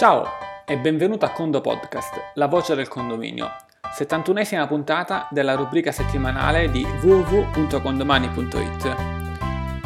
Ciao e benvenuto a Condo Podcast, la voce del condominio, 71esima puntata della rubrica settimanale di www.condomani.it.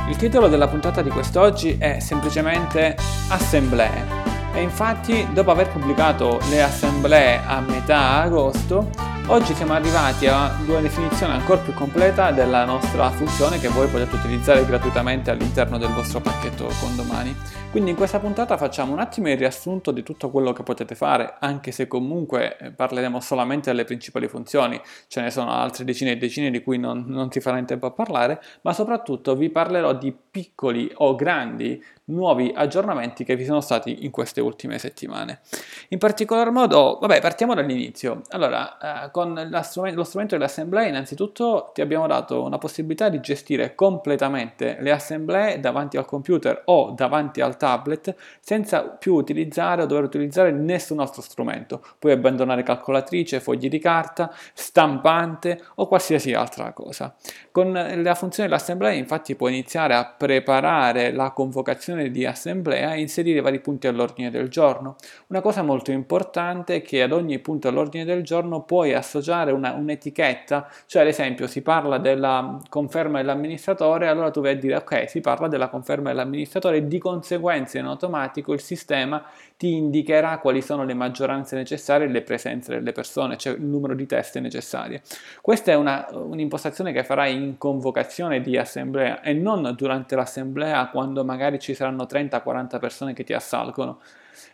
Il titolo della puntata di quest'oggi è semplicemente Assemblee e infatti dopo aver pubblicato le assemblee a metà agosto Oggi siamo arrivati a una definizione ancora più completa della nostra funzione che voi potete utilizzare gratuitamente all'interno del vostro pacchetto condomani. Quindi in questa puntata facciamo un attimo il riassunto di tutto quello che potete fare, anche se comunque eh, parleremo solamente delle principali funzioni, ce ne sono altre decine e decine di cui non, non si farà in tempo a parlare, ma soprattutto vi parlerò di piccoli o grandi nuovi aggiornamenti che vi sono stati in queste ultime settimane. In particolar modo, vabbè, partiamo dall'inizio. Allora, eh, con lo strumento dell'assemblea, innanzitutto ti abbiamo dato una possibilità di gestire completamente le assemblee davanti al computer o davanti al tablet senza più utilizzare o dover utilizzare nessun altro strumento. Puoi abbandonare calcolatrice, fogli di carta, stampante o qualsiasi altra cosa. Con la funzione dell'assemblea, infatti, puoi iniziare a preparare la convocazione di assemblea e inserire vari punti all'ordine del giorno. Una cosa molto importante è che ad ogni punto all'ordine del giorno puoi associare una, un'etichetta, cioè ad esempio si parla della conferma dell'amministratore, allora tu vai a dire ok, si parla della conferma dell'amministratore e di conseguenza in automatico il sistema ti indicherà quali sono le maggioranze necessarie e le presenze delle persone, cioè il numero di teste necessarie. Questa è una, un'impostazione che farai in convocazione di assemblea e non durante l'assemblea quando magari ci saranno 30-40 persone che ti assalgono.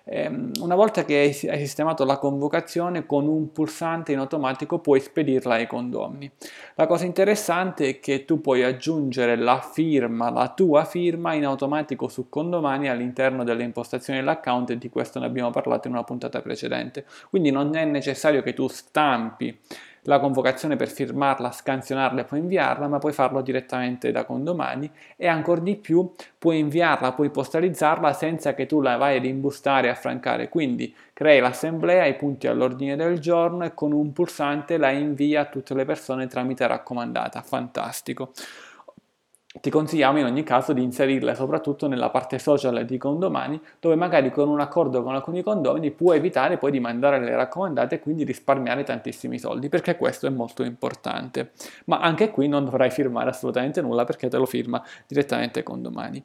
Ehm, una volta che hai sistemato la convocazione con un pulsante in automatico puoi spedirla ai condomini. La cosa interessante è che tu puoi aggiungere la firma, la tua firma in automatico su condomani all'interno delle impostazioni dell'account e di questo ne abbiamo parlato in una puntata precedente. Quindi non è necessario che tu stampi la convocazione per firmarla, scansionarla e poi inviarla, ma puoi farlo direttamente da condomani e ancora di più puoi inviarla, puoi postalizzarla senza che tu la vai ad imbustare e affrancare. Quindi crei l'assemblea, i punti all'ordine del giorno e con un pulsante la invia a tutte le persone tramite raccomandata. Fantastico ti consigliamo in ogni caso di inserirle soprattutto nella parte social di condomani dove magari con un accordo con alcuni condomini puoi evitare poi di mandare le raccomandate e quindi risparmiare tantissimi soldi perché questo è molto importante. Ma anche qui non dovrai firmare assolutamente nulla perché te lo firma direttamente condomani.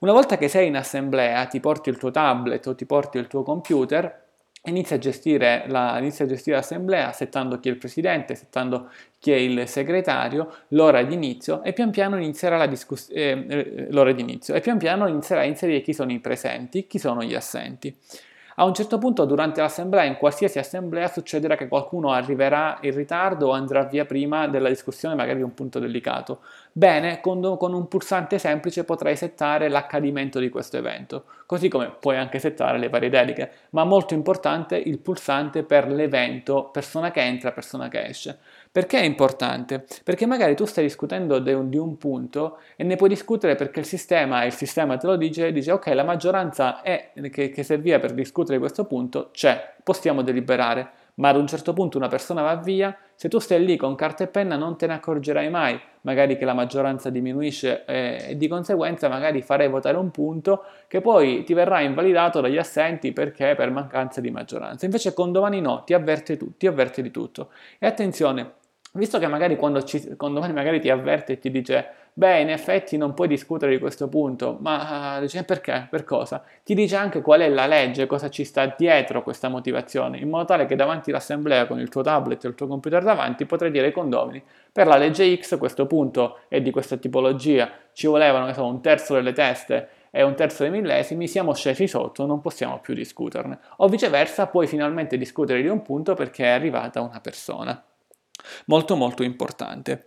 Una volta che sei in assemblea ti porti il tuo tablet o ti porti il tuo computer Inizia a, gestire la, inizia a gestire l'assemblea settando chi è il presidente, settando chi è il segretario, l'ora di inizio e pian piano inizierà la discussione, eh, eh, l'ora di inizio e pian piano inizierà a inserire chi sono i presenti, chi sono gli assenti. A un certo punto durante l'assemblea, in qualsiasi assemblea, succederà che qualcuno arriverà in ritardo o andrà via prima della discussione magari di un punto delicato. Bene, con, con un pulsante semplice potrai settare l'accadimento di questo evento, così come puoi anche settare le varie deleghe, ma molto importante il pulsante per l'evento persona che entra, persona che esce. Perché è importante? Perché magari tu stai discutendo di un, di un punto e ne puoi discutere perché il sistema, il sistema te lo dice, dice ok, la maggioranza è, che, che serviva per discutere questo punto c'è, possiamo deliberare, ma ad un certo punto una persona va via, se tu stai lì con carta e penna non te ne accorgerai mai, magari che la maggioranza diminuisce eh, e di conseguenza magari farai votare un punto che poi ti verrà invalidato dagli assenti perché per mancanza di maggioranza. Invece con domani no, ti avverte, tu, ti avverte di tutto. E attenzione, Visto che magari quando, ci, quando magari ti avverte e ti dice, beh, in effetti non puoi discutere di questo punto, ma uh, dice perché? Per cosa? Ti dice anche qual è la legge, cosa ci sta dietro questa motivazione, in modo tale che davanti all'assemblea con il tuo tablet e il tuo computer davanti potrai dire ai condomini, per la legge X questo punto è di questa tipologia, ci volevano so, un terzo delle teste e un terzo dei millesimi, siamo scesi sotto, non possiamo più discuterne. O viceversa, puoi finalmente discutere di un punto perché è arrivata una persona molto molto importante.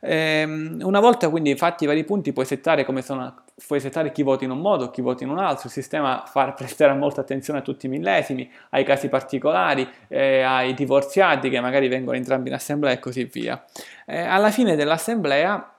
Ehm, una volta quindi fatti i vari punti puoi settare sono, puoi settare chi vota in un modo, chi vota in un altro, il sistema fa, presterà molta attenzione a tutti i millesimi, ai casi particolari, eh, ai divorziati che magari vengono entrambi in assemblea e così via. Eh, alla fine dell'assemblea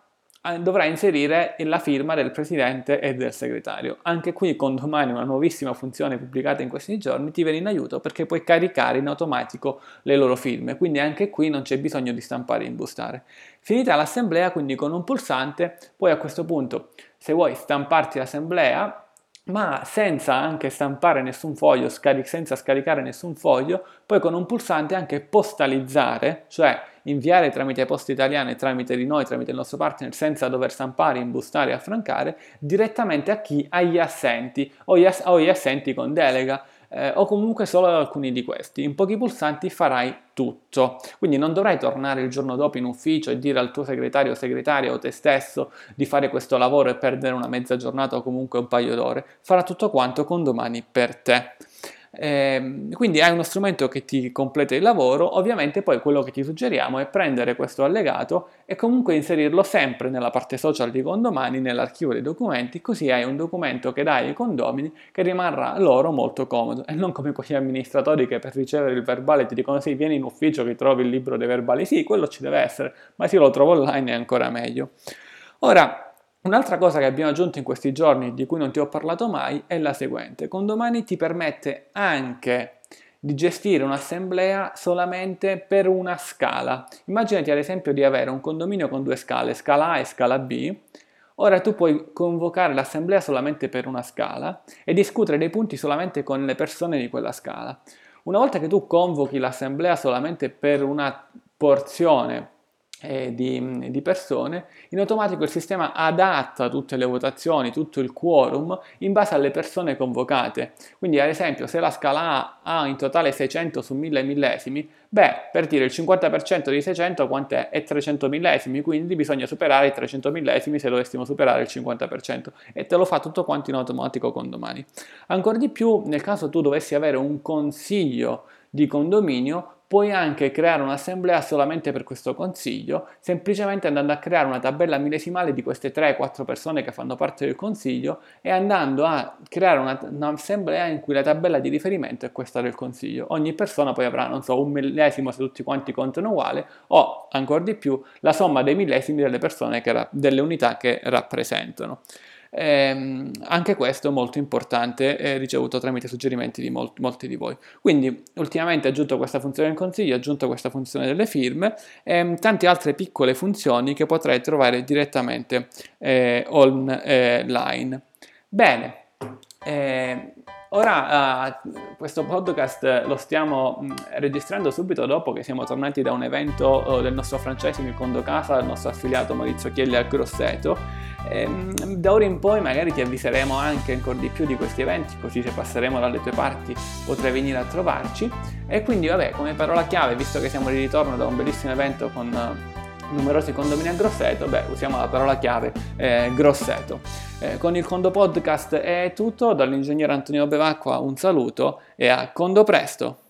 dovrà inserire la firma del presidente e del segretario. Anche qui con domani una nuovissima funzione pubblicata in questi giorni ti viene in aiuto perché puoi caricare in automatico le loro firme, quindi anche qui non c'è bisogno di stampare e imbustare. Finita l'assemblea, quindi con un pulsante, puoi a questo punto, se vuoi stamparti l'assemblea, ma senza anche stampare nessun foglio, scaric- senza scaricare nessun foglio, poi con un pulsante anche postalizzare, cioè inviare tramite poste italiane, tramite di noi, tramite il nostro partner, senza dover stampare, imbustare e affrancare, direttamente a chi? Agli assenti o gli, assenti con delega eh, o comunque solo alcuni di questi. In pochi pulsanti farai tutto. Quindi non dovrai tornare il giorno dopo in ufficio e dire al tuo segretario o segretaria o te stesso di fare questo lavoro e perdere una mezza giornata o comunque un paio d'ore. Farà tutto quanto con domani per te. Eh, quindi hai uno strumento che ti completa il lavoro, ovviamente poi quello che ti suggeriamo è prendere questo allegato e comunque inserirlo sempre nella parte social di condomani, nell'archivio dei documenti, così hai un documento che dai ai condomini che rimarrà loro molto comodo e non come quegli amministratori che per ricevere il verbale ti dicono sì, vieni in ufficio che trovi il libro dei verbali, sì, quello ci deve essere, ma se lo trovo online è ancora meglio. Ora, Un'altra cosa che abbiamo aggiunto in questi giorni, di cui non ti ho parlato mai, è la seguente. Condomani ti permette anche di gestire un'assemblea solamente per una scala. Immaginati ad esempio di avere un condominio con due scale, scala A e scala B. Ora tu puoi convocare l'assemblea solamente per una scala e discutere dei punti solamente con le persone di quella scala. Una volta che tu convochi l'assemblea solamente per una porzione eh, di, di, persone, in automatico il sistema adatta tutte le votazioni, tutto il quorum in base alle persone convocate. Quindi ad esempio se la scala A ha in totale 600 su 1000 millesimi, beh, per dire il 50% di 600 quant'è? È 300 millesimi, quindi bisogna superare i 300 millesimi se dovessimo superare il 50% e te lo fa tutto quanto in automatico con domani. Ancora di più, nel caso tu dovessi avere un consiglio di condominio, puoi anche creare un'assemblea solamente per questo consiglio, semplicemente andando a creare una tabella millesimale di queste 3-4 persone che fanno parte del consiglio e andando a creare una, un'assemblea in cui la tabella di riferimento è questa del consiglio. Ogni persona poi avrà, non so, un millesimo se tutti quanti contano uguale o, ancora di più, la somma dei millesimi delle persone che, delle unità che rappresentano. Eh, anche questo è molto importante e ricevuto tramite suggerimenti di mol- molti di voi. Quindi ultimamente ho aggiunto questa funzione del consiglio, ho aggiunto questa funzione delle firme e tante altre piccole funzioni che potrai trovare direttamente eh, online. Bene, eh, ora uh, questo podcast lo stiamo mh, registrando subito dopo che siamo tornati da un evento uh, del nostro franchising Condo Casa, del nostro affiliato Maurizio Chielli al Grosseto. E, mh, da ora in poi magari ti avviseremo anche ancora di più di questi eventi, così se passeremo dalle tue parti potrai venire a trovarci. E quindi vabbè, come parola chiave, visto che siamo di ritorno da un bellissimo evento con... Uh, numerosi condomini a Grosseto, beh, usiamo la parola chiave eh, Grosseto. Eh, con il Condo Podcast è tutto, dall'ingegnere Antonio Bevacqua un saluto e a Condo Presto!